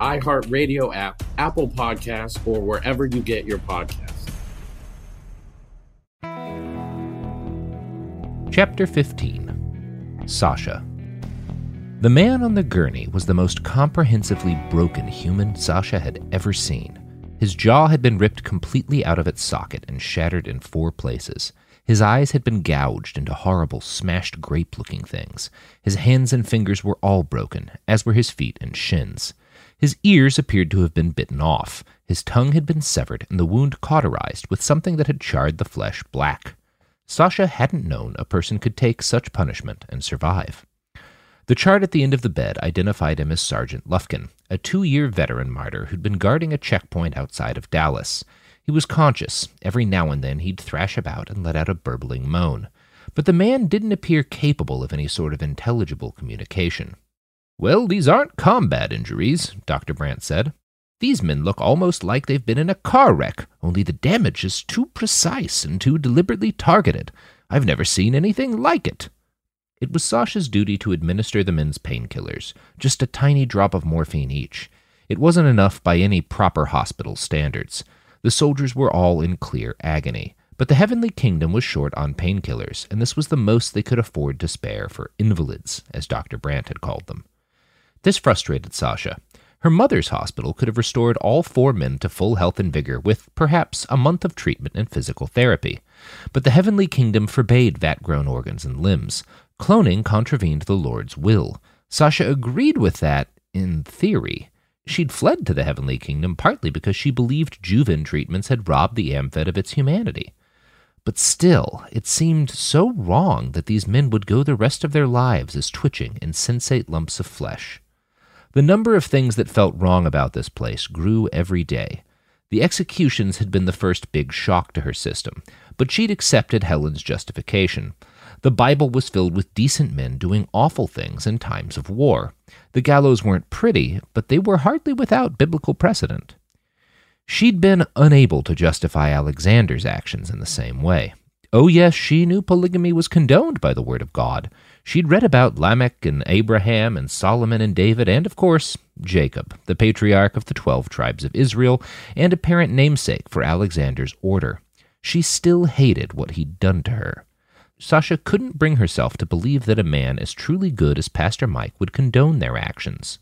iHeartRadio app, Apple Podcasts, or wherever you get your podcasts. Chapter 15 Sasha. The man on the gurney was the most comprehensively broken human Sasha had ever seen. His jaw had been ripped completely out of its socket and shattered in four places. His eyes had been gouged into horrible, smashed grape looking things. His hands and fingers were all broken, as were his feet and shins. His ears appeared to have been bitten off. His tongue had been severed and the wound cauterized with something that had charred the flesh black. Sasha hadn't known a person could take such punishment and survive. The chart at the end of the bed identified him as Sergeant Lufkin, a two year veteran martyr who'd been guarding a checkpoint outside of Dallas. He was conscious. Every now and then he'd thrash about and let out a burbling moan. But the man didn't appear capable of any sort of intelligible communication. Well, these aren't combat injuries, Dr. Brandt said. These men look almost like they've been in a car wreck, only the damage is too precise and too deliberately targeted. I've never seen anything like it. It was Sasha's duty to administer the men's painkillers, just a tiny drop of morphine each. It wasn't enough by any proper hospital standards. The soldiers were all in clear agony, but the Heavenly Kingdom was short on painkillers, and this was the most they could afford to spare for invalids, as Dr. Brandt had called them. This frustrated Sasha. Her mother's hospital could have restored all four men to full health and vigor with, perhaps, a month of treatment and physical therapy. But the heavenly kingdom forbade vat grown organs and limbs. Cloning contravened the Lord's will. Sasha agreed with that, in theory. She'd fled to the heavenly kingdom partly because she believed Juven treatments had robbed the AmFed of its humanity. But still, it seemed so wrong that these men would go the rest of their lives as twitching, insensate lumps of flesh. The number of things that felt wrong about this place grew every day. The executions had been the first big shock to her system, but she'd accepted Helen's justification. The Bible was filled with decent men doing awful things in times of war. The gallows weren't pretty, but they were hardly without biblical precedent. She'd been unable to justify Alexander's actions in the same way. Oh, yes, she knew polygamy was condoned by the Word of God. She'd read about Lamech and Abraham and Solomon and David, and of course, Jacob, the patriarch of the twelve tribes of Israel, and apparent namesake for Alexander's order. She still hated what he'd done to her. Sasha couldn't bring herself to believe that a man as truly good as Pastor Mike would condone their actions.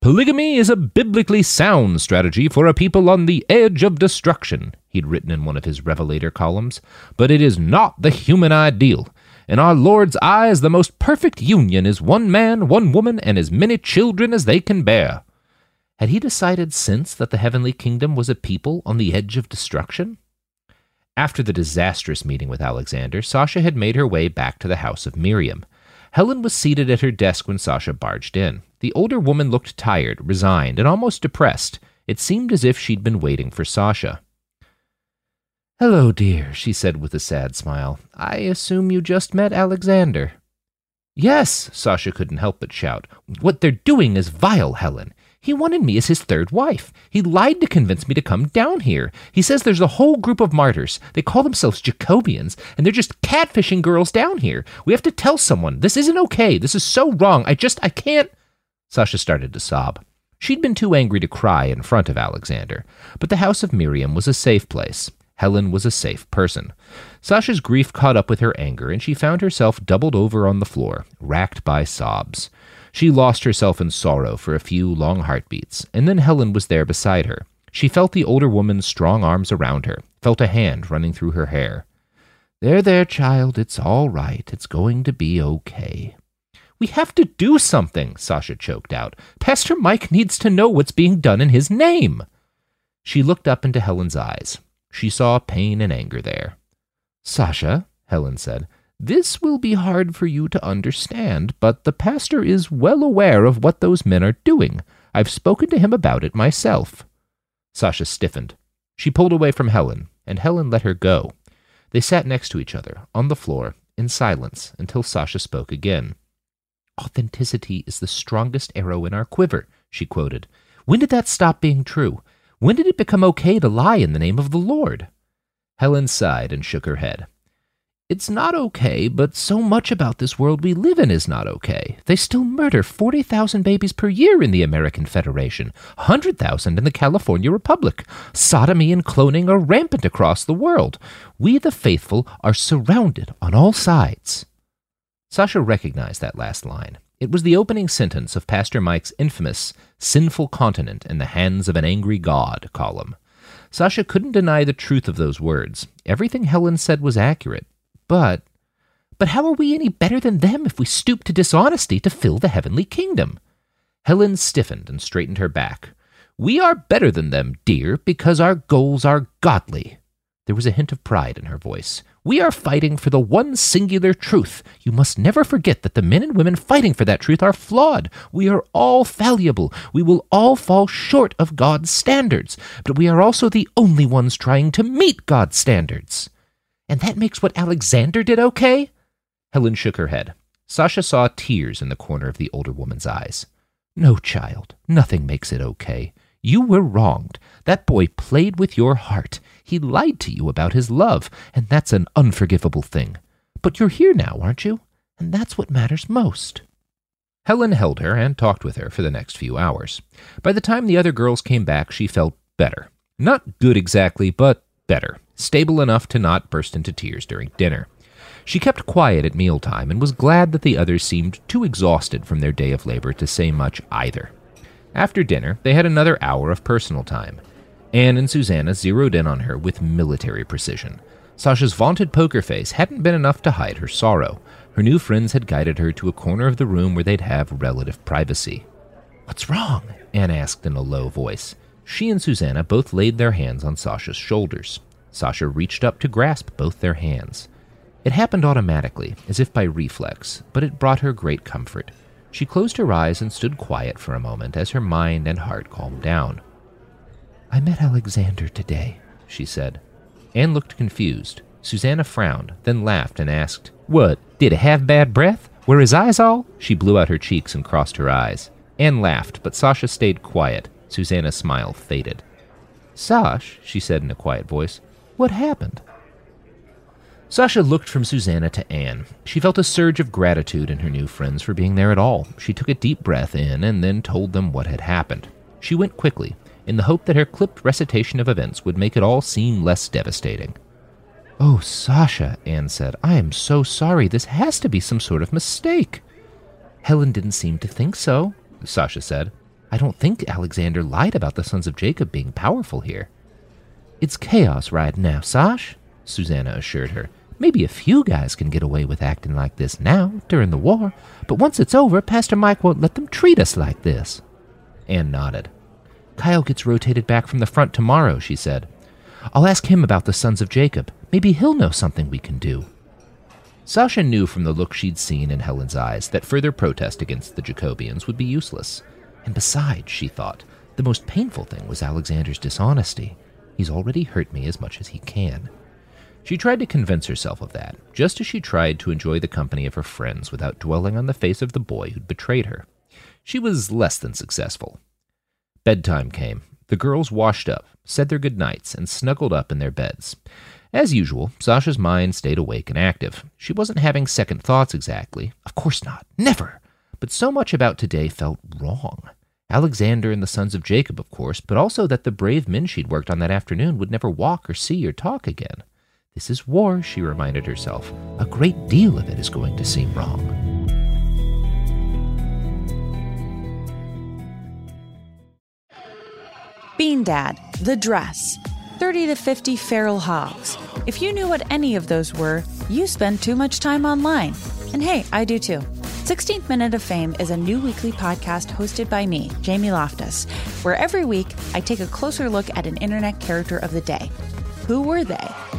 Polygamy is a biblically sound strategy for a people on the edge of destruction, he'd written in one of his Revelator columns, but it is not the human ideal. In our Lord's eyes, the most perfect union is one man, one woman, and as many children as they can bear. Had he decided since that the heavenly kingdom was a people on the edge of destruction? After the disastrous meeting with Alexander, Sasha had made her way back to the house of Miriam. Helen was seated at her desk when Sasha barged in. The older woman looked tired, resigned, and almost depressed. It seemed as if she'd been waiting for Sasha. Hello, dear, she said with a sad smile. I assume you just met Alexander. Yes, Sasha couldn't help but shout. What they're doing is vile, Helen. He wanted me as his third wife. He lied to convince me to come down here. He says there's a whole group of martyrs. They call themselves Jacobians, and they're just catfishing girls down here. We have to tell someone. This isn't okay. This is so wrong. I just, I can't. Sasha started to sob. She'd been too angry to cry in front of Alexander, but the house of Miriam was a safe place. Helen was a safe person. Sasha's grief caught up with her anger, and she found herself doubled over on the floor, racked by sobs. She lost herself in sorrow for a few long heartbeats, and then Helen was there beside her. She felt the older woman's strong arms around her, felt a hand running through her hair. There, there, child, it's all right. It's going to be okay. We have to do something, Sasha choked out. Pastor Mike needs to know what's being done in his name. She looked up into Helen's eyes. She saw pain and anger there. Sasha, Helen said, this will be hard for you to understand, but the pastor is well aware of what those men are doing. I've spoken to him about it myself. Sasha stiffened. She pulled away from Helen, and Helen let her go. They sat next to each other, on the floor, in silence, until Sasha spoke again. Authenticity is the strongest arrow in our quiver, she quoted. When did that stop being true? When did it become okay to lie in the name of the Lord? Helen sighed and shook her head. It's not okay, but so much about this world we live in is not okay. They still murder 40,000 babies per year in the American Federation, 100,000 in the California Republic. Sodomy and cloning are rampant across the world. We, the faithful, are surrounded on all sides. Sasha recognized that last line. It was the opening sentence of Pastor Mike's infamous Sinful Continent in the Hands of an Angry God column. Sasha couldn't deny the truth of those words. Everything Helen said was accurate. But, but how are we any better than them if we stoop to dishonesty to fill the heavenly kingdom? Helen stiffened and straightened her back. We are better than them, dear, because our goals are godly. There was a hint of pride in her voice. We are fighting for the one singular truth. You must never forget that the men and women fighting for that truth are flawed. We are all fallible. We will all fall short of God's standards. But we are also the only ones trying to meet God's standards. And that makes what Alexander did okay? Helen shook her head. Sasha saw tears in the corner of the older woman's eyes. No, child, nothing makes it okay. You were wronged. That boy played with your heart. He lied to you about his love, and that's an unforgivable thing. But you're here now, aren't you? And that's what matters most. Helen held her and talked with her for the next few hours. By the time the other girls came back, she felt better. Not good exactly, but better stable enough to not burst into tears during dinner. She kept quiet at mealtime and was glad that the others seemed too exhausted from their day of labor to say much either. After dinner, they had another hour of personal time. Anne and Susanna zeroed in on her with military precision. Sasha's vaunted poker face hadn't been enough to hide her sorrow. Her new friends had guided her to a corner of the room where they'd have relative privacy. What's wrong? Anne asked in a low voice. She and Susanna both laid their hands on Sasha's shoulders. Sasha reached up to grasp both their hands. It happened automatically, as if by reflex, but it brought her great comfort. She closed her eyes and stood quiet for a moment as her mind and heart calmed down. I met Alexander today, she said. Anne looked confused. Susanna frowned, then laughed and asked, What, did he have bad breath? Were his eyes all? She blew out her cheeks and crossed her eyes. Anne laughed, but Sasha stayed quiet. Susanna's smile faded. Sash, she said in a quiet voice, what happened? Sasha looked from Susanna to Anne. She felt a surge of gratitude in her new friends for being there at all. She took a deep breath in and then told them what had happened. She went quickly, in the hope that her clipped recitation of events would make it all seem less devastating. Oh, Sasha, Anne said, I am so sorry. This has to be some sort of mistake. Helen didn't seem to think so, Sasha said. I don't think Alexander lied about the sons of Jacob being powerful here. It's chaos right now, Sash, Susanna assured her. Maybe a few guys can get away with acting like this now, during the war, but once it's over, Pastor Mike won't let them treat us like this. Anne nodded. Kyle gets rotated back from the front tomorrow, she said. I'll ask him about the sons of Jacob. Maybe he'll know something we can do. Sasha knew from the look she'd seen in Helen's eyes that further protest against the Jacobians would be useless. And besides, she thought, the most painful thing was Alexander's dishonesty. He's already hurt me as much as he can. She tried to convince herself of that, just as she tried to enjoy the company of her friends without dwelling on the face of the boy who'd betrayed her. She was less than successful. Bedtime came. The girls washed up, said their good nights, and snuggled up in their beds. As usual, Sasha's mind stayed awake and active. She wasn't having second thoughts exactly. Of course not. Never. But so much about today felt wrong. Alexander and the sons of Jacob, of course, but also that the brave men she'd worked on that afternoon would never walk or see or talk again. This is war, she reminded herself. A great deal of it is going to seem wrong. Bean Dad, The Dress, 30 to 50 Feral Hogs. If you knew what any of those were, you spend too much time online. And hey, I do too. 16th Minute of Fame is a new weekly podcast hosted by me, Jamie Loftus, where every week I take a closer look at an internet character of the day. Who were they?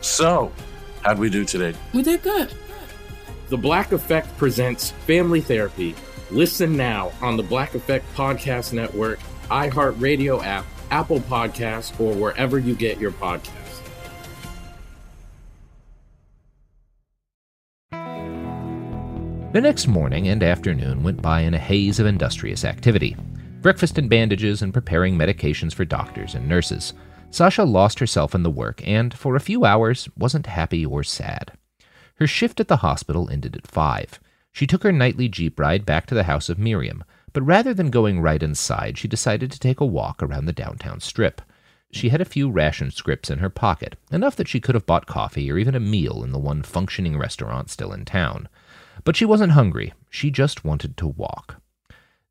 So, how'd we do today? We did good. The Black Effect presents Family Therapy. Listen now on the Black Effect Podcast Network, iHeartRadio app, Apple Podcasts, or wherever you get your podcasts. The next morning and afternoon went by in a haze of industrious activity breakfast and bandages and preparing medications for doctors and nurses. Sasha lost herself in the work and, for a few hours, wasn't happy or sad. Her shift at the hospital ended at 5. She took her nightly jeep ride back to the house of Miriam, but rather than going right inside, she decided to take a walk around the downtown strip. She had a few ration scripts in her pocket, enough that she could have bought coffee or even a meal in the one functioning restaurant still in town. But she wasn't hungry, she just wanted to walk.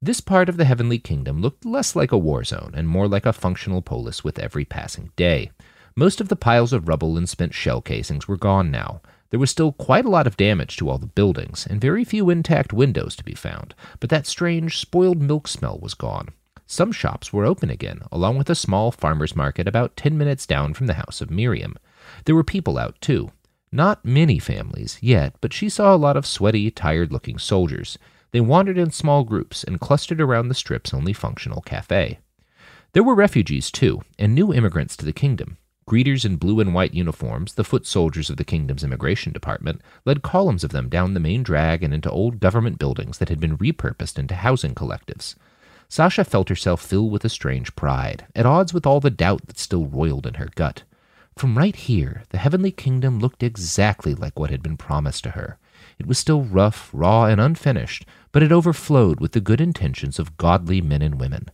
This part of the heavenly kingdom looked less like a war zone and more like a functional polis with every passing day. Most of the piles of rubble and spent shell casings were gone now. There was still quite a lot of damage to all the buildings, and very few intact windows to be found, but that strange spoiled milk smell was gone. Some shops were open again, along with a small farmer's market about ten minutes down from the house of Miriam. There were people out, too. Not many families yet, but she saw a lot of sweaty, tired looking soldiers. They wandered in small groups and clustered around the strip's only functional cafe. There were refugees, too, and new immigrants to the kingdom. Greeters in blue and white uniforms, the foot soldiers of the kingdom's immigration department, led columns of them down the main drag and into old government buildings that had been repurposed into housing collectives. Sasha felt herself fill with a strange pride, at odds with all the doubt that still roiled in her gut. From right here, the heavenly kingdom looked exactly like what had been promised to her. It was still rough, raw, and unfinished, but it overflowed with the good intentions of godly men and women.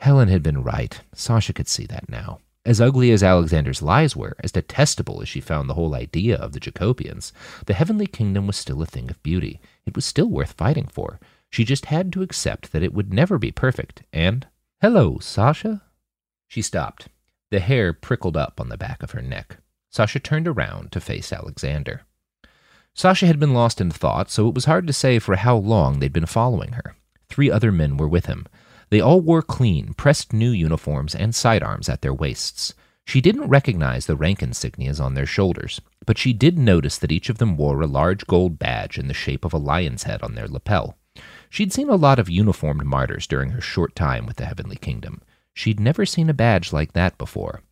Helen had been right. Sasha could see that now. As ugly as Alexander's lies were, as detestable as she found the whole idea of the Jacobians, the heavenly kingdom was still a thing of beauty. It was still worth fighting for. She just had to accept that it would never be perfect, and. Hello, Sasha? She stopped. The hair prickled up on the back of her neck. Sasha turned around to face Alexander. Sasha had been lost in thought, so it was hard to say for how long they'd been following her. Three other men were with him. They all wore clean, pressed new uniforms and sidearms at their waists. She didn't recognize the rank insignias on their shoulders, but she did notice that each of them wore a large gold badge in the shape of a lion's head on their lapel. She'd seen a lot of uniformed martyrs during her short time with the Heavenly Kingdom. She'd never seen a badge like that before.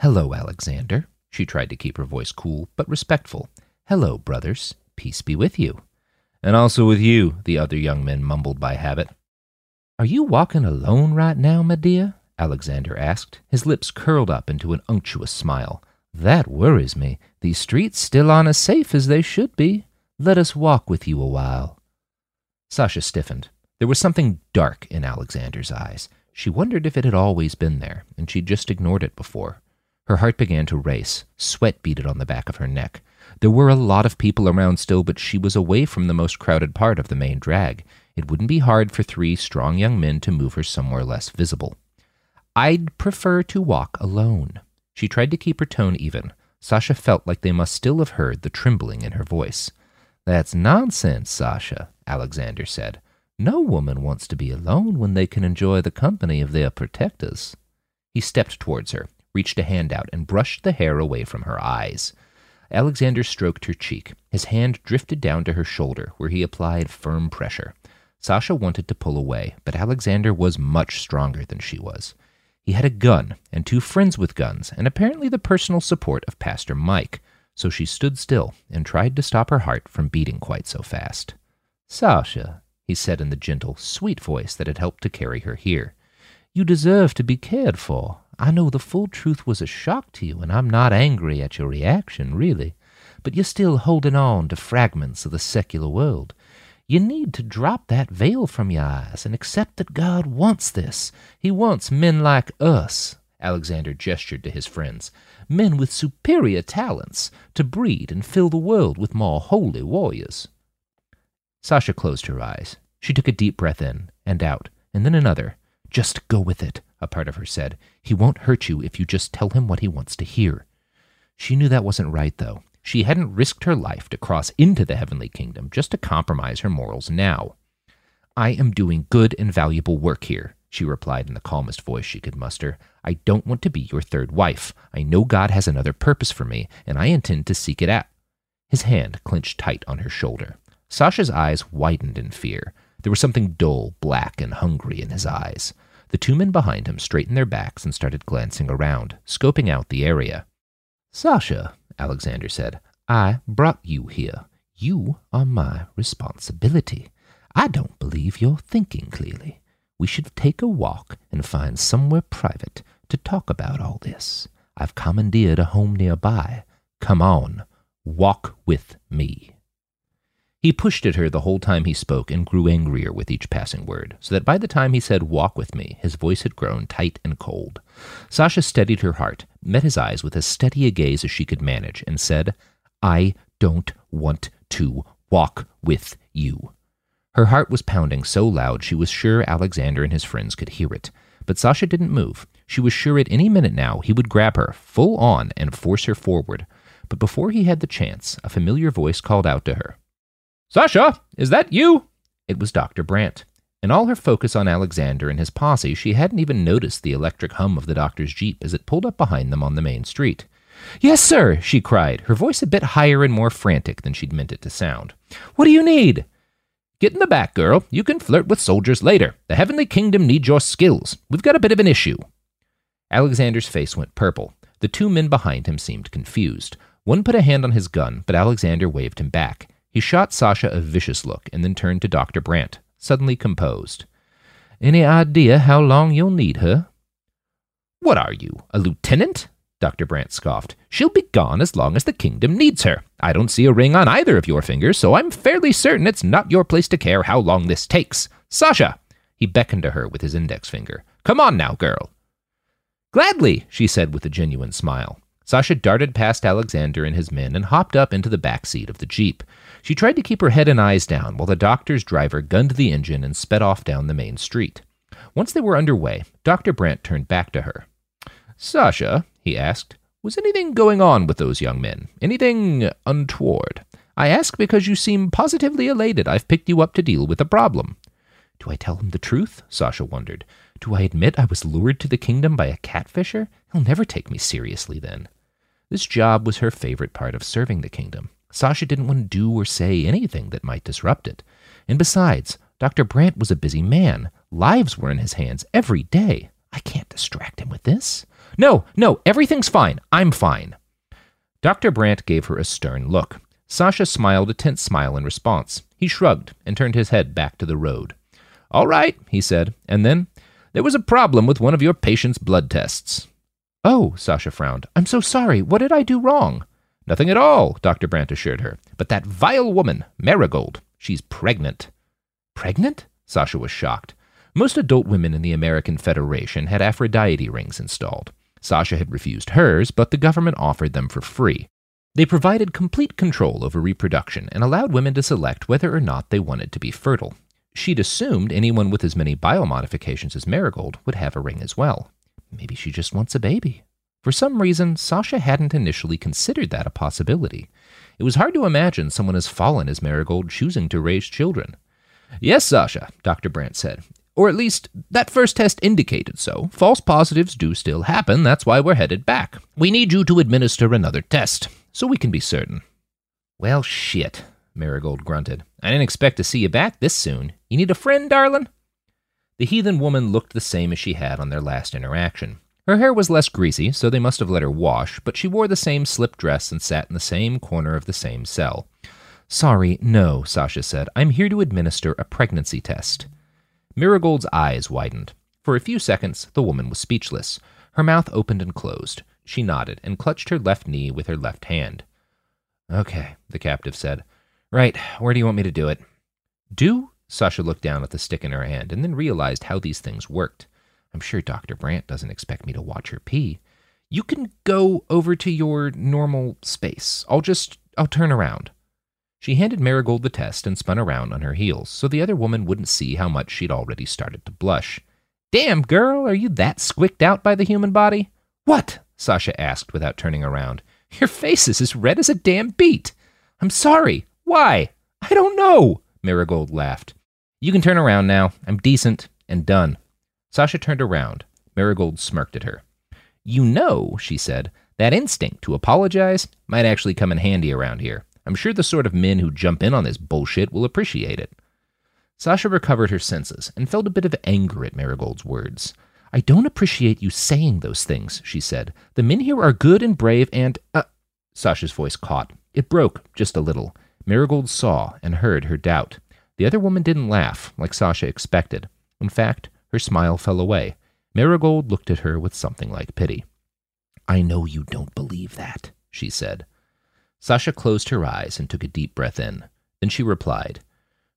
Hello, Alexander. She tried to keep her voice cool but respectful. Hello, brothers. Peace be with you. And also with you, the other young men mumbled by habit. Are you walking alone right now, my dear? Alexander asked, his lips curled up into an unctuous smile. That worries me. These streets still aren't as safe as they should be. Let us walk with you a while. Sasha stiffened. There was something dark in Alexander's eyes. She wondered if it had always been there, and she'd just ignored it before. Her heart began to race. Sweat beaded on the back of her neck. There were a lot of people around still, but she was away from the most crowded part of the main drag. It wouldn't be hard for three strong young men to move her somewhere less visible. I'd prefer to walk alone. She tried to keep her tone even. Sasha felt like they must still have heard the trembling in her voice. That's nonsense, Sasha, Alexander said. No woman wants to be alone when they can enjoy the company of their protectors. He stepped towards her, reached a hand out, and brushed the hair away from her eyes. Alexander stroked her cheek. His hand drifted down to her shoulder, where he applied firm pressure. Sasha wanted to pull away, but Alexander was much stronger than she was. He had a gun and two friends with guns, and apparently the personal support of Pastor Mike, so she stood still and tried to stop her heart from beating quite so fast. Sasha, he said in the gentle, sweet voice that had helped to carry her here, you deserve to be cared for. I know the full truth was a shock to you, and I'm not angry at your reaction, really. But you're still holding on to fragments of the secular world. You need to drop that veil from your eyes and accept that God wants this. He wants men like us, Alexander gestured to his friends, men with superior talents, to breed and fill the world with more holy warriors. Sasha closed her eyes. She took a deep breath in and out, and then another. Just go with it, a part of her said. He won't hurt you if you just tell him what he wants to hear. She knew that wasn't right, though. She hadn't risked her life to cross into the heavenly kingdom just to compromise her morals now. I am doing good and valuable work here, she replied in the calmest voice she could muster. I don't want to be your third wife. I know God has another purpose for me, and I intend to seek it out. His hand clenched tight on her shoulder. Sasha's eyes widened in fear. There was something dull, black, and hungry in his eyes. The two men behind him straightened their backs and started glancing around, scoping out the area. Sasha, Alexander said, I brought you here. You are my responsibility. I don't believe you're thinking clearly. We should take a walk and find somewhere private to talk about all this. I've commandeered a home nearby. Come on, walk with me. He pushed at her the whole time he spoke and grew angrier with each passing word, so that by the time he said, Walk with me, his voice had grown tight and cold. Sasha steadied her heart, met his eyes with as steady a gaze as she could manage, and said, I don't want to walk with you. Her heart was pounding so loud she was sure Alexander and his friends could hear it. But Sasha didn't move. She was sure at any minute now he would grab her, full on, and force her forward. But before he had the chance, a familiar voice called out to her. Sasha, is that you? It was Dr. Brandt. In all her focus on Alexander and his posse, she hadn't even noticed the electric hum of the doctor's jeep as it pulled up behind them on the main street. Yes, sir, she cried, her voice a bit higher and more frantic than she'd meant it to sound. What do you need? Get in the back, girl. You can flirt with soldiers later. The heavenly kingdom needs your skills. We've got a bit of an issue. Alexander's face went purple. The two men behind him seemed confused. One put a hand on his gun, but Alexander waved him back. He shot Sasha a vicious look and then turned to Dr. Brandt, suddenly composed. Any idea how long you'll need her? What are you, a lieutenant? Dr. Brandt scoffed. She'll be gone as long as the kingdom needs her. I don't see a ring on either of your fingers, so I'm fairly certain it's not your place to care how long this takes. Sasha! He beckoned to her with his index finger. Come on now, girl. Gladly, she said with a genuine smile. Sasha darted past Alexander and his men and hopped up into the back seat of the Jeep. She tried to keep her head and eyes down while the doctor's driver gunned the engine and sped off down the main street. Once they were underway, Dr. Brandt turned back to her. Sasha, he asked, was anything going on with those young men? Anything untoward? I ask because you seem positively elated I've picked you up to deal with a problem. Do I tell him the truth? Sasha wondered. Do I admit I was lured to the kingdom by a catfisher? He'll never take me seriously then. This job was her favorite part of serving the kingdom. Sasha didn't want to do or say anything that might disrupt it. And besides, Dr. Brandt was a busy man. Lives were in his hands every day. I can't distract him with this. No, no, everything's fine. I'm fine. Dr. Brandt gave her a stern look. Sasha smiled a tense smile in response. He shrugged and turned his head back to the road. All right, he said, and then, there was a problem with one of your patient's blood tests. Oh, Sasha frowned. I'm so sorry. What did I do wrong? Nothing at all, Dr. Brandt assured her. But that vile woman, Marigold, she's pregnant. Pregnant? Sasha was shocked. Most adult women in the American Federation had Aphrodite rings installed. Sasha had refused hers, but the government offered them for free. They provided complete control over reproduction and allowed women to select whether or not they wanted to be fertile. She'd assumed anyone with as many biomodifications as Marigold would have a ring as well. Maybe she just wants a baby. For some reason, Sasha hadn't initially considered that a possibility. It was hard to imagine someone as fallen as Marigold choosing to raise children. Yes, Sasha, Dr. Brandt said. Or at least, that first test indicated so. False positives do still happen, that's why we're headed back. We need you to administer another test, so we can be certain. Well, shit, Marigold grunted. I didn't expect to see you back this soon. You need a friend, darling? The heathen woman looked the same as she had on their last interaction. Her hair was less greasy, so they must have let her wash, but she wore the same slip dress and sat in the same corner of the same cell. Sorry, no, Sasha said. I'm here to administer a pregnancy test. Marigold's eyes widened. For a few seconds, the woman was speechless. Her mouth opened and closed. She nodded and clutched her left knee with her left hand. Okay, the captive said. Right, where do you want me to do it? Do? Sasha looked down at the stick in her hand and then realized how these things worked. I'm sure Dr. Brandt doesn't expect me to watch her pee. You can go over to your normal space. I'll just, I'll turn around. She handed Marigold the test and spun around on her heels so the other woman wouldn't see how much she'd already started to blush. Damn, girl, are you that squicked out by the human body? What? Sasha asked without turning around. Your face is as red as a damn beet. I'm sorry. Why? I don't know. Marigold laughed. You can turn around now. I'm decent and done. Sasha turned around. Marigold smirked at her. You know, she said, that instinct to apologize might actually come in handy around here. I'm sure the sort of men who jump in on this bullshit will appreciate it. Sasha recovered her senses and felt a bit of anger at Marigold's words. I don't appreciate you saying those things, she said. The men here are good and brave and. Uh, Sasha's voice caught. It broke just a little. Marigold saw and heard her doubt. The other woman didn't laugh, like Sasha expected. In fact, her smile fell away. Marigold looked at her with something like pity. I know you don't believe that, she said. Sasha closed her eyes and took a deep breath in. Then she replied,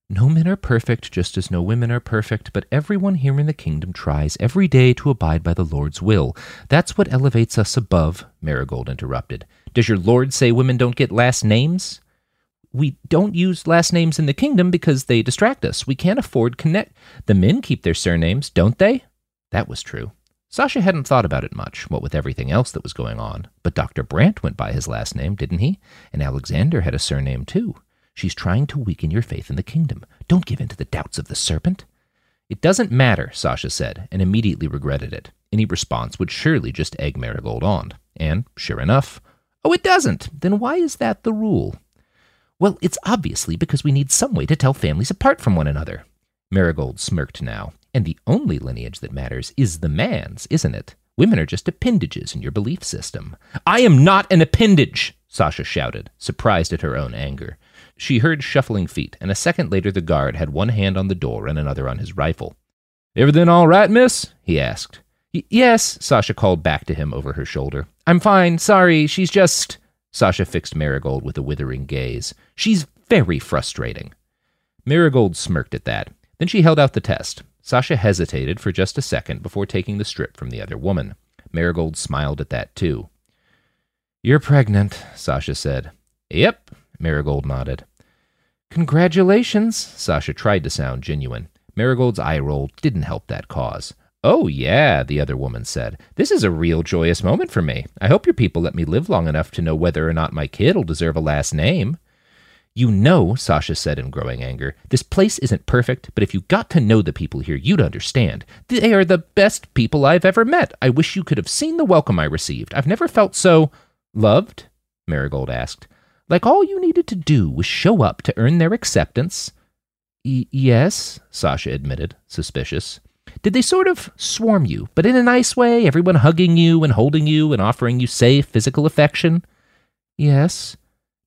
No men are perfect, just as no women are perfect, but everyone here in the kingdom tries every day to abide by the Lord's will. That's what elevates us above, Marigold interrupted. Does your Lord say women don't get last names? We don't use last names in the kingdom because they distract us. We can't afford connect. The men keep their surnames, don't they? That was true. Sasha hadn't thought about it much, what with everything else that was going on. But Dr. Brandt went by his last name, didn't he? And Alexander had a surname, too. She's trying to weaken your faith in the kingdom. Don't give in to the doubts of the serpent. It doesn't matter, Sasha said, and immediately regretted it. Any response would surely just egg Marigold on. And, sure enough, oh, it doesn't. Then why is that the rule? Well, it's obviously because we need some way to tell families apart from one another. Marigold smirked now. And the only lineage that matters is the man's, isn't it? Women are just appendages in your belief system. I am not an appendage, Sasha shouted, surprised at her own anger. She heard shuffling feet, and a second later the guard had one hand on the door and another on his rifle. Everything all right, miss? he asked. yes, Sasha called back to him over her shoulder. I'm fine, sorry, she's just. Sasha fixed Marigold with a withering gaze. She's very frustrating. Marigold smirked at that. Then she held out the test. Sasha hesitated for just a second before taking the strip from the other woman. Marigold smiled at that, too. You're pregnant, Sasha said. Yep, Marigold nodded. Congratulations, Sasha tried to sound genuine. Marigold's eye roll didn't help that cause. Oh, yeah, the other woman said. This is a real joyous moment for me. I hope your people let me live long enough to know whether or not my kid'll deserve a last name. You know, Sasha said in growing anger, this place isn't perfect, but if you got to know the people here, you'd understand. They are the best people I've ever met. I wish you could have seen the welcome I received. I've never felt so. Loved? Marigold asked. Like all you needed to do was show up to earn their acceptance. Y- yes, Sasha admitted, suspicious. Did they sort of swarm you, but in a nice way, everyone hugging you and holding you and offering you safe physical affection? Yes.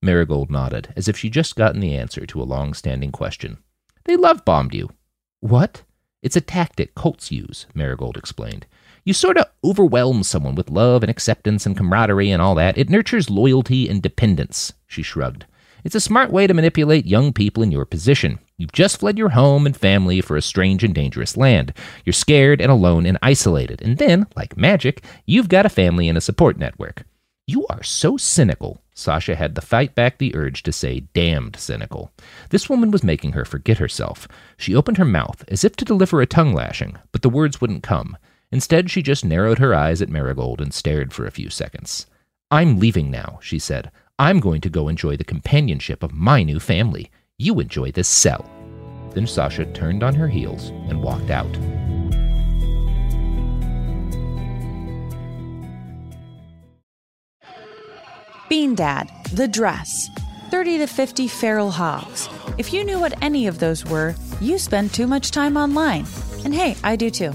Marigold nodded, as if she'd just gotten the answer to a long standing question. They love bombed you. What? It's a tactic cults use, Marigold explained. You sort of overwhelm someone with love and acceptance and camaraderie and all that. It nurtures loyalty and dependence, she shrugged. It's a smart way to manipulate young people in your position. You've just fled your home and family for a strange and dangerous land. You're scared and alone and isolated. And then, like magic, you've got a family and a support network. You are so cynical, Sasha had to fight back the urge to say damned cynical. This woman was making her forget herself. She opened her mouth as if to deliver a tongue lashing, but the words wouldn't come. Instead, she just narrowed her eyes at Marigold and stared for a few seconds. I'm leaving now, she said. I'm going to go enjoy the companionship of my new family. You enjoy this cell. Then Sasha turned on her heels and walked out. Bean Dad, The Dress, 30 to 50 Feral Hogs. If you knew what any of those were, you spend too much time online. And hey, I do too.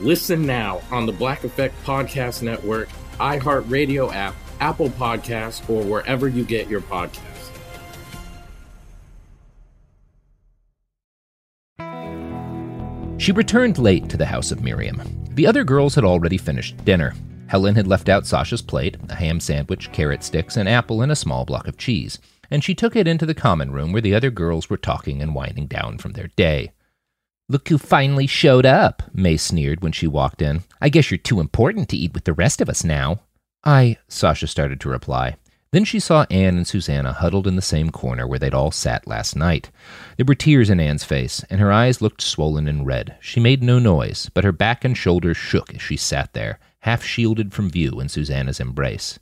Listen now on the Black Effect Podcast Network, iHeartRadio app, Apple Podcasts, or wherever you get your podcasts. She returned late to the house of Miriam. The other girls had already finished dinner. Helen had left out Sasha's plate a ham sandwich, carrot sticks, an apple, and a small block of cheese, and she took it into the common room where the other girls were talking and winding down from their day. Look who finally showed up, May sneered when she walked in. I guess you're too important to eat with the rest of us now. I, Sasha started to reply. Then she saw Anne and Susanna huddled in the same corner where they'd all sat last night. There were tears in Anne's face, and her eyes looked swollen and red. She made no noise, but her back and shoulders shook as she sat there, half shielded from view in Susanna's embrace.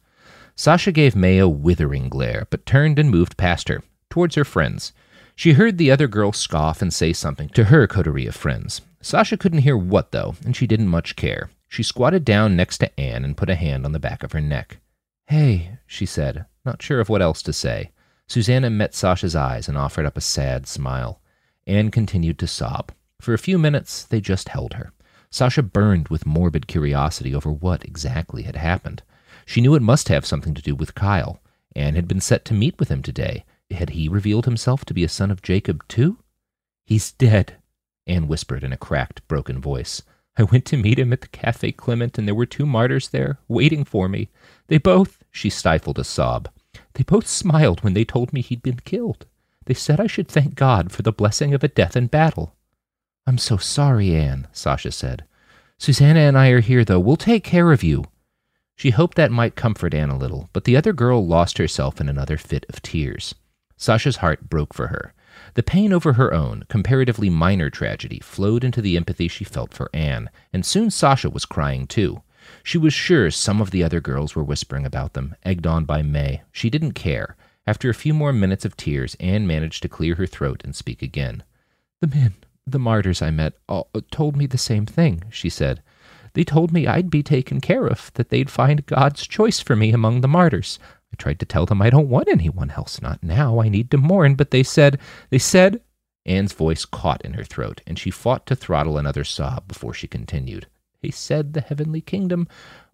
Sasha gave May a withering glare, but turned and moved past her, towards her friends. She heard the other girl scoff and say something to her coterie of friends. Sasha couldn't hear what, though, and she didn't much care. She squatted down next to Anne and put a hand on the back of her neck. Hey, she said, not sure of what else to say. Susanna met Sasha's eyes and offered up a sad smile. Anne continued to sob. For a few minutes, they just held her. Sasha burned with morbid curiosity over what exactly had happened. She knew it must have something to do with Kyle. Anne had been set to meet with him today. Had he revealed himself to be a son of Jacob, too? He's dead, Anne whispered in a cracked, broken voice. I went to meet him at the Cafe Clement, and there were two martyrs there, waiting for me. They both, she stifled a sob, they both smiled when they told me he'd been killed. They said I should thank God for the blessing of a death in battle. I'm so sorry, Anne, Sasha said. Susanna and I are here, though. We'll take care of you. She hoped that might comfort Anne a little, but the other girl lost herself in another fit of tears. Sasha's heart broke for her. The pain over her own, comparatively minor tragedy flowed into the empathy she felt for Anne, and soon Sasha was crying too. She was sure some of the other girls were whispering about them, egged on by May. She didn't care. After a few more minutes of tears, Anne managed to clear her throat and speak again. The men, the martyrs I met, all, uh, told me the same thing, she said. They told me I'd be taken care of, that they'd find God's choice for me among the martyrs. I tried to tell them I don't want anyone else, not now. I need to mourn, but they said, they said. Anne's voice caught in her throat, and she fought to throttle another sob before she continued. They said the heavenly kingdom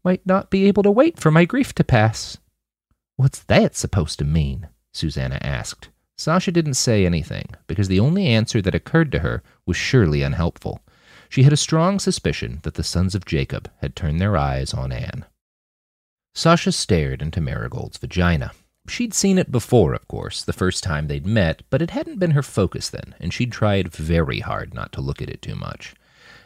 might not be able to wait for my grief to pass. What's that supposed to mean? Susanna asked. Sasha didn't say anything, because the only answer that occurred to her was surely unhelpful. She had a strong suspicion that the sons of Jacob had turned their eyes on Anne. Sasha stared into Marigold's vagina. She'd seen it before, of course, the first time they'd met, but it hadn't been her focus then, and she'd tried very hard not to look at it too much.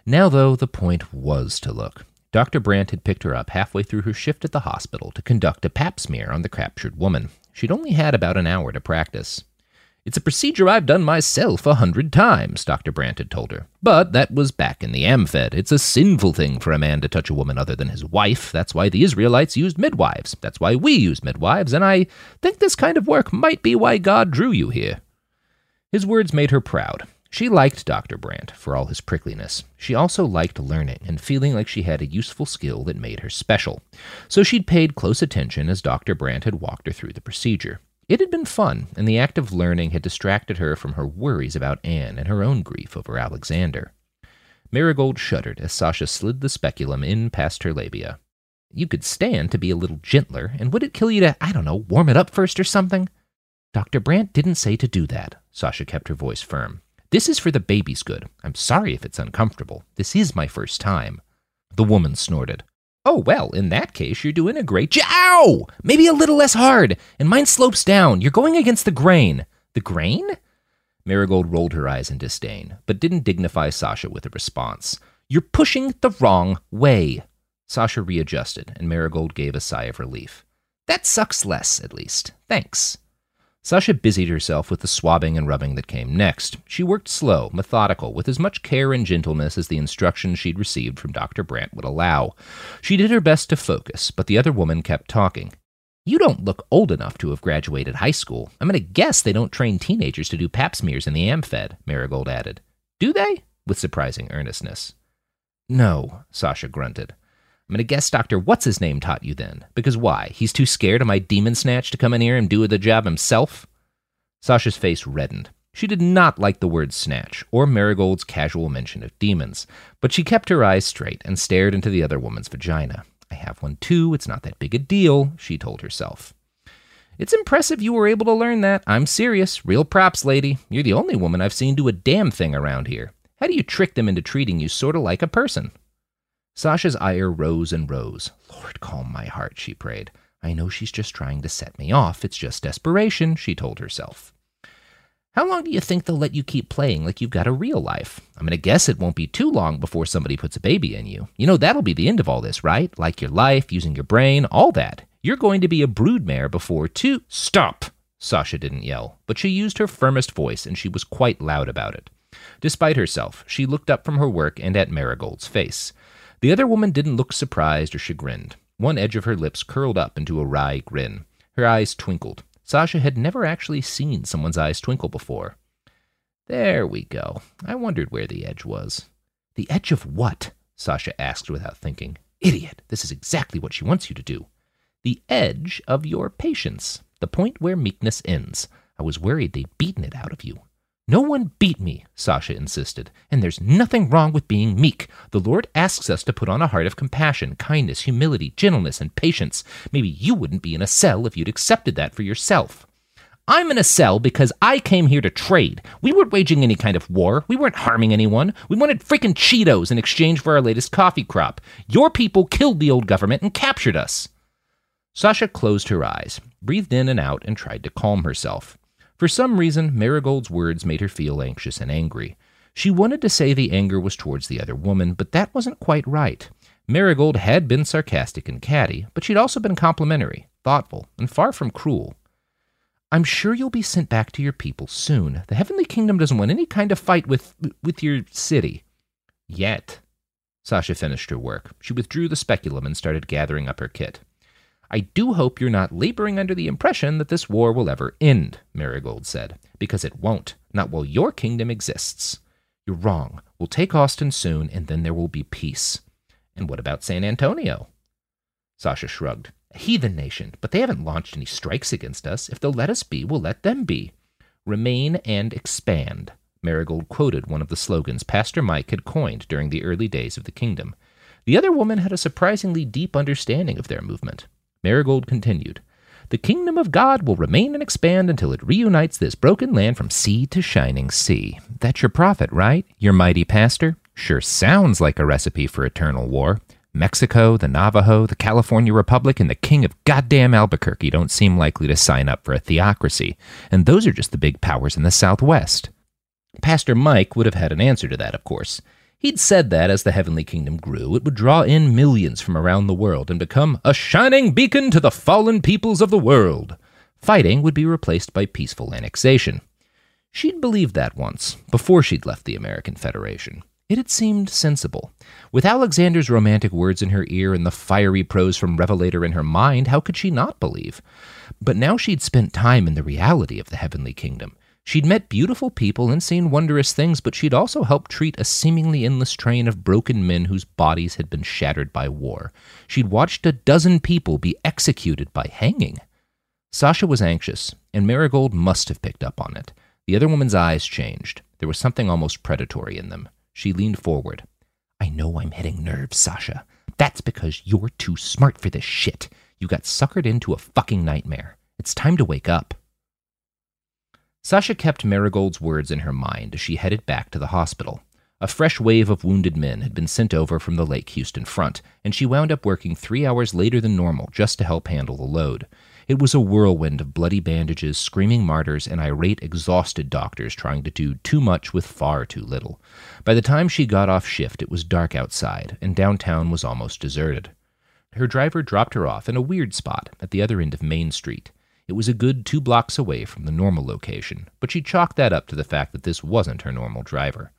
Now, though, the point was to look. Dr. Brandt had picked her up halfway through her shift at the hospital to conduct a pap smear on the captured woman. She'd only had about an hour to practice. It's a procedure I've done myself a hundred times, Dr. Brandt had told her. But that was back in the AmFed. It's a sinful thing for a man to touch a woman other than his wife. That's why the Israelites used midwives. That's why we use midwives, and I think this kind of work might be why God drew you here. His words made her proud. She liked Dr. Brandt for all his prickliness. She also liked learning and feeling like she had a useful skill that made her special. So she'd paid close attention as Dr. Brandt had walked her through the procedure. It had been fun, and the act of learning had distracted her from her worries about Anne and her own grief over Alexander. Marigold shuddered as Sasha slid the speculum in past her labia. You could stand to be a little gentler, and would it kill you to, I don't know, warm it up first or something? Dr. Brandt didn't say to do that. Sasha kept her voice firm. This is for the baby's good. I'm sorry if it's uncomfortable. This is my first time. The woman snorted. Oh, well, in that case, you're doing a great job. Ow! Maybe a little less hard. And mine slopes down. You're going against the grain. The grain? Marigold rolled her eyes in disdain, but didn't dignify Sasha with a response. You're pushing the wrong way. Sasha readjusted, and Marigold gave a sigh of relief. That sucks less, at least. Thanks. Sasha busied herself with the swabbing and rubbing that came next. She worked slow, methodical, with as much care and gentleness as the instructions she'd received from Dr. Brandt would allow. She did her best to focus, but the other woman kept talking. You don't look old enough to have graduated high school. I'm going to guess they don't train teenagers to do pap smears in the AmFed, Marigold added. Do they? With surprising earnestness. No, Sasha grunted. I'm gonna guess Dr. What's His Name taught you then. Because why? He's too scared of my demon snatch to come in here and do the job himself? Sasha's face reddened. She did not like the word snatch, or Marigold's casual mention of demons, but she kept her eyes straight and stared into the other woman's vagina. I have one too, it's not that big a deal, she told herself. It's impressive you were able to learn that. I'm serious. Real props, lady. You're the only woman I've seen do a damn thing around here. How do you trick them into treating you sort of like a person? Sasha's ire rose and rose. Lord, calm my heart, she prayed. I know she's just trying to set me off. It's just desperation, she told herself. How long do you think they'll let you keep playing like you've got a real life? I'm going to guess it won't be too long before somebody puts a baby in you. You know, that'll be the end of all this, right? Like your life, using your brain, all that. You're going to be a broodmare before two. Stop! Sasha didn't yell, but she used her firmest voice and she was quite loud about it. Despite herself, she looked up from her work and at Marigold's face. The other woman didn't look surprised or chagrined. One edge of her lips curled up into a wry grin. Her eyes twinkled. Sasha had never actually seen someone's eyes twinkle before. There we go. I wondered where the edge was. The edge of what? Sasha asked without thinking. Idiot, this is exactly what she wants you to do. The edge of your patience, the point where meekness ends. I was worried they'd beaten it out of you. No one beat me, Sasha insisted, and there's nothing wrong with being meek. The Lord asks us to put on a heart of compassion, kindness, humility, gentleness, and patience. Maybe you wouldn't be in a cell if you'd accepted that for yourself. I'm in a cell because I came here to trade. We weren't waging any kind of war. We weren't harming anyone. We wanted freaking Cheetos in exchange for our latest coffee crop. Your people killed the old government and captured us. Sasha closed her eyes, breathed in and out, and tried to calm herself. For some reason, Marigold's words made her feel anxious and angry. She wanted to say the anger was towards the other woman, but that wasn't quite right. Marigold had been sarcastic and catty, but she'd also been complimentary, thoughtful, and far from cruel. I'm sure you'll be sent back to your people soon. The Heavenly Kingdom doesn't want any kind of fight with with your city. Yet. Sasha finished her work. She withdrew the speculum and started gathering up her kit. I do hope you're not laboring under the impression that this war will ever end, Marigold said, because it won't, not while your kingdom exists. You're wrong. We'll take Austin soon, and then there will be peace. And what about San Antonio? Sasha shrugged. A heathen nation, but they haven't launched any strikes against us. If they'll let us be, we'll let them be. Remain and expand. Marigold quoted one of the slogans Pastor Mike had coined during the early days of the kingdom. The other woman had a surprisingly deep understanding of their movement. Marigold continued, The kingdom of God will remain and expand until it reunites this broken land from sea to shining sea. That's your prophet, right? Your mighty pastor? Sure sounds like a recipe for eternal war. Mexico, the Navajo, the California Republic, and the King of goddamn Albuquerque don't seem likely to sign up for a theocracy, and those are just the big powers in the Southwest. Pastor Mike would have had an answer to that, of course. He'd said that as the heavenly kingdom grew, it would draw in millions from around the world and become a shining beacon to the fallen peoples of the world. Fighting would be replaced by peaceful annexation. She'd believed that once, before she'd left the American Federation. It had seemed sensible. With Alexander's romantic words in her ear and the fiery prose from Revelator in her mind, how could she not believe? But now she'd spent time in the reality of the heavenly kingdom. She'd met beautiful people and seen wondrous things, but she'd also helped treat a seemingly endless train of broken men whose bodies had been shattered by war. She'd watched a dozen people be executed by hanging. Sasha was anxious, and Marigold must have picked up on it. The other woman's eyes changed. There was something almost predatory in them. She leaned forward. I know I'm hitting nerves, Sasha. That's because you're too smart for this shit. You got suckered into a fucking nightmare. It's time to wake up. Sasha kept Marigold's words in her mind as she headed back to the hospital. A fresh wave of wounded men had been sent over from the Lake Houston front, and she wound up working three hours later than normal just to help handle the load. It was a whirlwind of bloody bandages, screaming martyrs, and irate, exhausted doctors trying to do too much with far too little. By the time she got off shift, it was dark outside, and downtown was almost deserted. Her driver dropped her off in a weird spot at the other end of Main Street. It was a good two blocks away from the normal location, but she chalked that up to the fact that this wasn't her normal driver.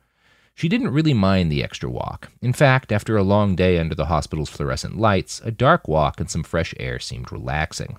She didn't really mind the extra walk. In fact, after a long day under the hospital's fluorescent lights, a dark walk and some fresh air seemed relaxing.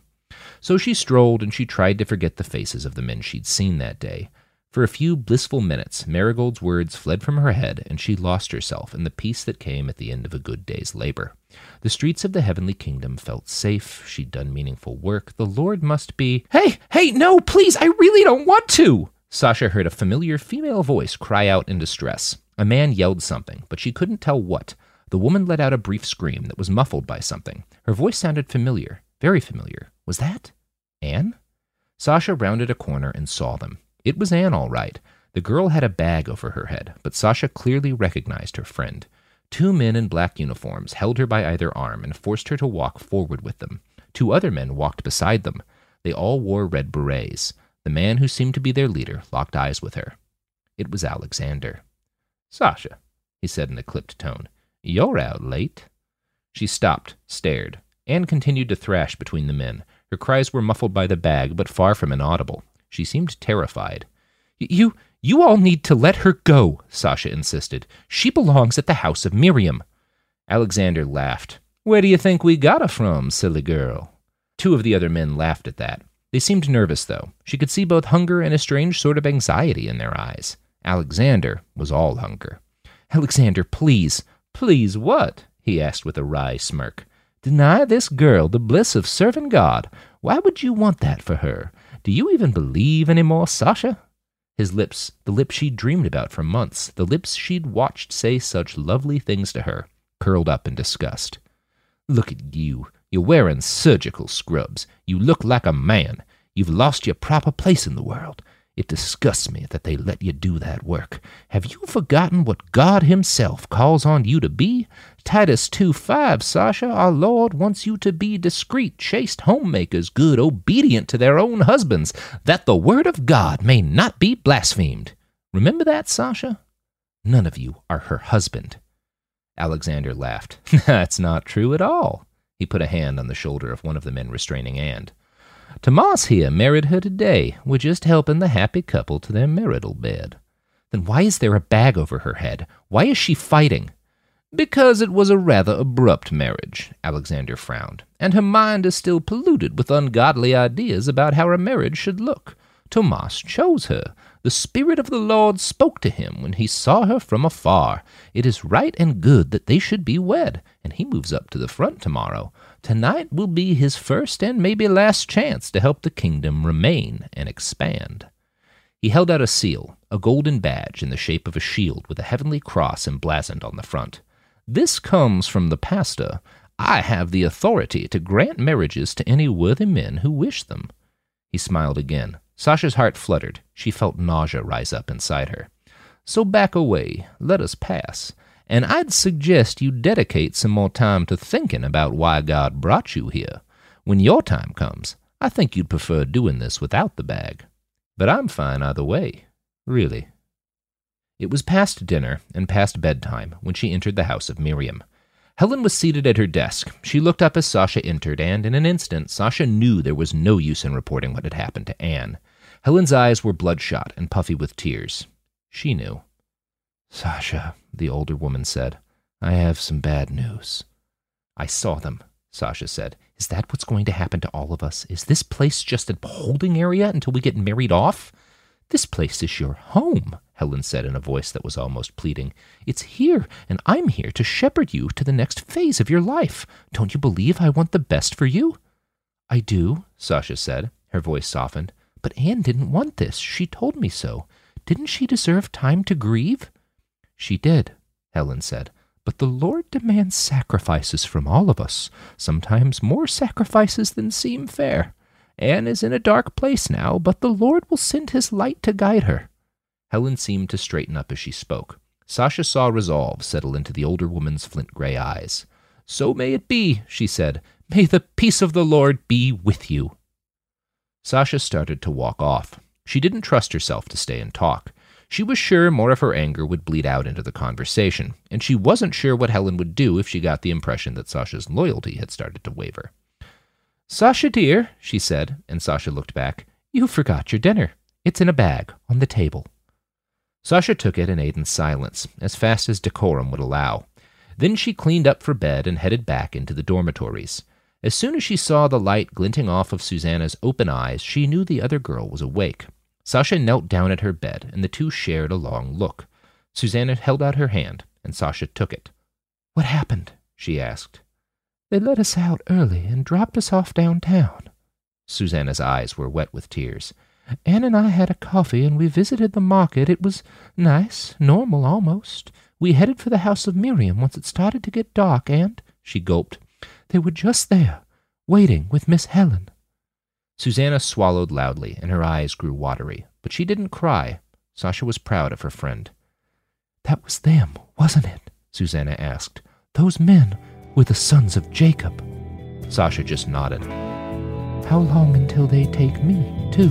So she strolled and she tried to forget the faces of the men she'd seen that day. For a few blissful minutes, Marigold's words fled from her head, and she lost herself in the peace that came at the end of a good day's labor. The streets of the heavenly kingdom felt safe. She'd done meaningful work. The Lord must be. Hey, hey, no, please, I really don't want to! Sasha heard a familiar female voice cry out in distress. A man yelled something, but she couldn't tell what. The woman let out a brief scream that was muffled by something. Her voice sounded familiar, very familiar. Was that Anne? Sasha rounded a corner and saw them. It was Anne, all right. The girl had a bag over her head, but Sasha clearly recognized her friend. Two men in black uniforms held her by either arm and forced her to walk forward with them. Two other men walked beside them. They all wore red berets. The man who seemed to be their leader locked eyes with her. It was Alexander. Sasha, he said in a clipped tone, you're out late. She stopped, stared. Anne continued to thrash between the men. Her cries were muffled by the bag, but far from inaudible. She seemed terrified. You, you all need to let her go, Sasha insisted. She belongs at the house of Miriam. Alexander laughed. Where do you think we got her from, silly girl? Two of the other men laughed at that. They seemed nervous, though. She could see both hunger and a strange sort of anxiety in their eyes. Alexander was all hunger. Alexander, please, please what? he asked with a wry smirk. Deny this girl the bliss of serving God. Why would you want that for her? Do you even believe any more, Sasha? His lips, the lips she'd dreamed about for months, the lips she'd watched say such lovely things to her, curled up in disgust. Look at you. You're wearing surgical scrubs. You look like a man. You've lost your proper place in the world. It disgusts me that they let you do that work. Have you forgotten what God Himself calls on you to be? Titus 2 5, Sasha, our Lord wants you to be discreet, chaste homemakers, good, obedient to their own husbands, that the word of God may not be blasphemed. Remember that, Sasha? None of you are her husband. Alexander laughed. That's not true at all. He put a hand on the shoulder of one of the men restraining Anne. Tomas here married her today. We're just helping the happy couple to their marital bed. Then why is there a bag over her head? Why is she fighting? Because it was a rather abrupt marriage, Alexander frowned, and her mind is still polluted with ungodly ideas about how a marriage should look. Tomas chose her. The Spirit of the Lord spoke to him when he saw her from afar. It is right and good that they should be wed, and he moves up to the front tomorrow. Tonight will be his first and maybe last chance to help the kingdom remain and expand. He held out a seal, a golden badge in the shape of a shield with a heavenly cross emblazoned on the front. This comes from the pastor. I have the authority to grant marriages to any worthy men who wish them. He smiled again. Sasha's heart fluttered. She felt nausea rise up inside her. So back away. Let us pass and I'd suggest you dedicate some more time to thinking about why God brought you here. When your time comes, I think you'd prefer doing this without the bag. But I'm fine either way, really. It was past dinner and past bedtime when she entered the house of Miriam. Helen was seated at her desk. She looked up as Sasha entered, and in an instant, Sasha knew there was no use in reporting what had happened to Anne. Helen's eyes were bloodshot and puffy with tears. She knew. Sasha, the older woman said, I have some bad news. I saw them, Sasha said. Is that what's going to happen to all of us? Is this place just a holding area until we get married off? This place is your home, Helen said in a voice that was almost pleading. It's here, and I'm here to shepherd you to the next phase of your life. Don't you believe I want the best for you? I do, Sasha said. Her voice softened. But Anne didn't want this. She told me so. Didn't she deserve time to grieve? She did, Helen said. But the Lord demands sacrifices from all of us, sometimes more sacrifices than seem fair. Anne is in a dark place now, but the Lord will send his light to guide her. Helen seemed to straighten up as she spoke. Sasha saw resolve settle into the older woman's flint gray eyes. So may it be, she said. May the peace of the Lord be with you. Sasha started to walk off. She didn't trust herself to stay and talk. She was sure more of her anger would bleed out into the conversation, and she wasn't sure what Helen would do if she got the impression that Sasha's loyalty had started to waver. Sasha, dear, she said, and Sasha looked back, you forgot your dinner. It's in a bag on the table. Sasha took it and ate in silence, as fast as decorum would allow. Then she cleaned up for bed and headed back into the dormitories. As soon as she saw the light glinting off of Susanna's open eyes, she knew the other girl was awake. Sasha knelt down at her bed, and the two shared a long look. Susanna held out her hand, and Sasha took it. What happened? she asked. They let us out early and dropped us off downtown. Susanna's eyes were wet with tears. Anne and I had a coffee and we visited the market. It was nice, normal almost. We headed for the house of Miriam once it started to get dark, and, she gulped, they were just there, waiting with Miss Helen. Susanna swallowed loudly, and her eyes grew watery, but she didn't cry. Sasha was proud of her friend. That was them, wasn't it? Susanna asked. Those men were the sons of Jacob. Sasha just nodded. How long until they take me, too?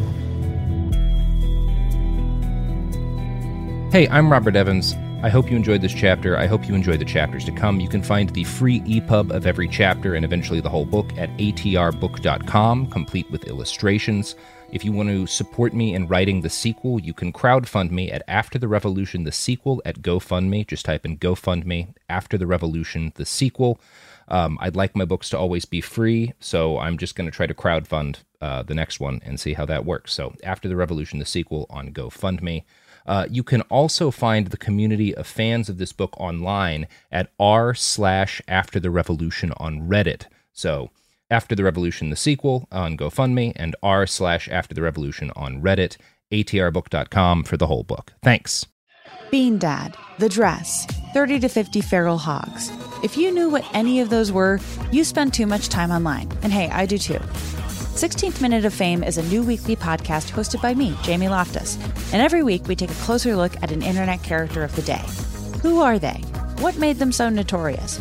Hey, I'm Robert Evans. I hope you enjoyed this chapter. I hope you enjoy the chapters to come. You can find the free EPUB of every chapter and eventually the whole book at atrbook.com, complete with illustrations. If you want to support me in writing the sequel, you can crowdfund me at After the Revolution, the sequel at GoFundMe. Just type in GoFundMe, After the Revolution, the sequel. Um, I'd like my books to always be free, so I'm just going to try to crowdfund uh, the next one and see how that works. So, After the Revolution, the sequel on GoFundMe. Uh, you can also find the community of fans of this book online at r slash after the revolution on Reddit. So after the revolution, the sequel on GoFundMe, and r slash after the revolution on Reddit, atrbook.com for the whole book. Thanks. Bean Dad, The Dress, 30 to 50 Feral Hogs. If you knew what any of those were, you spend too much time online. And hey, I do too. 16th Minute of Fame is a new weekly podcast hosted by me, Jamie Loftus. And every week we take a closer look at an internet character of the day. Who are they? What made them so notorious?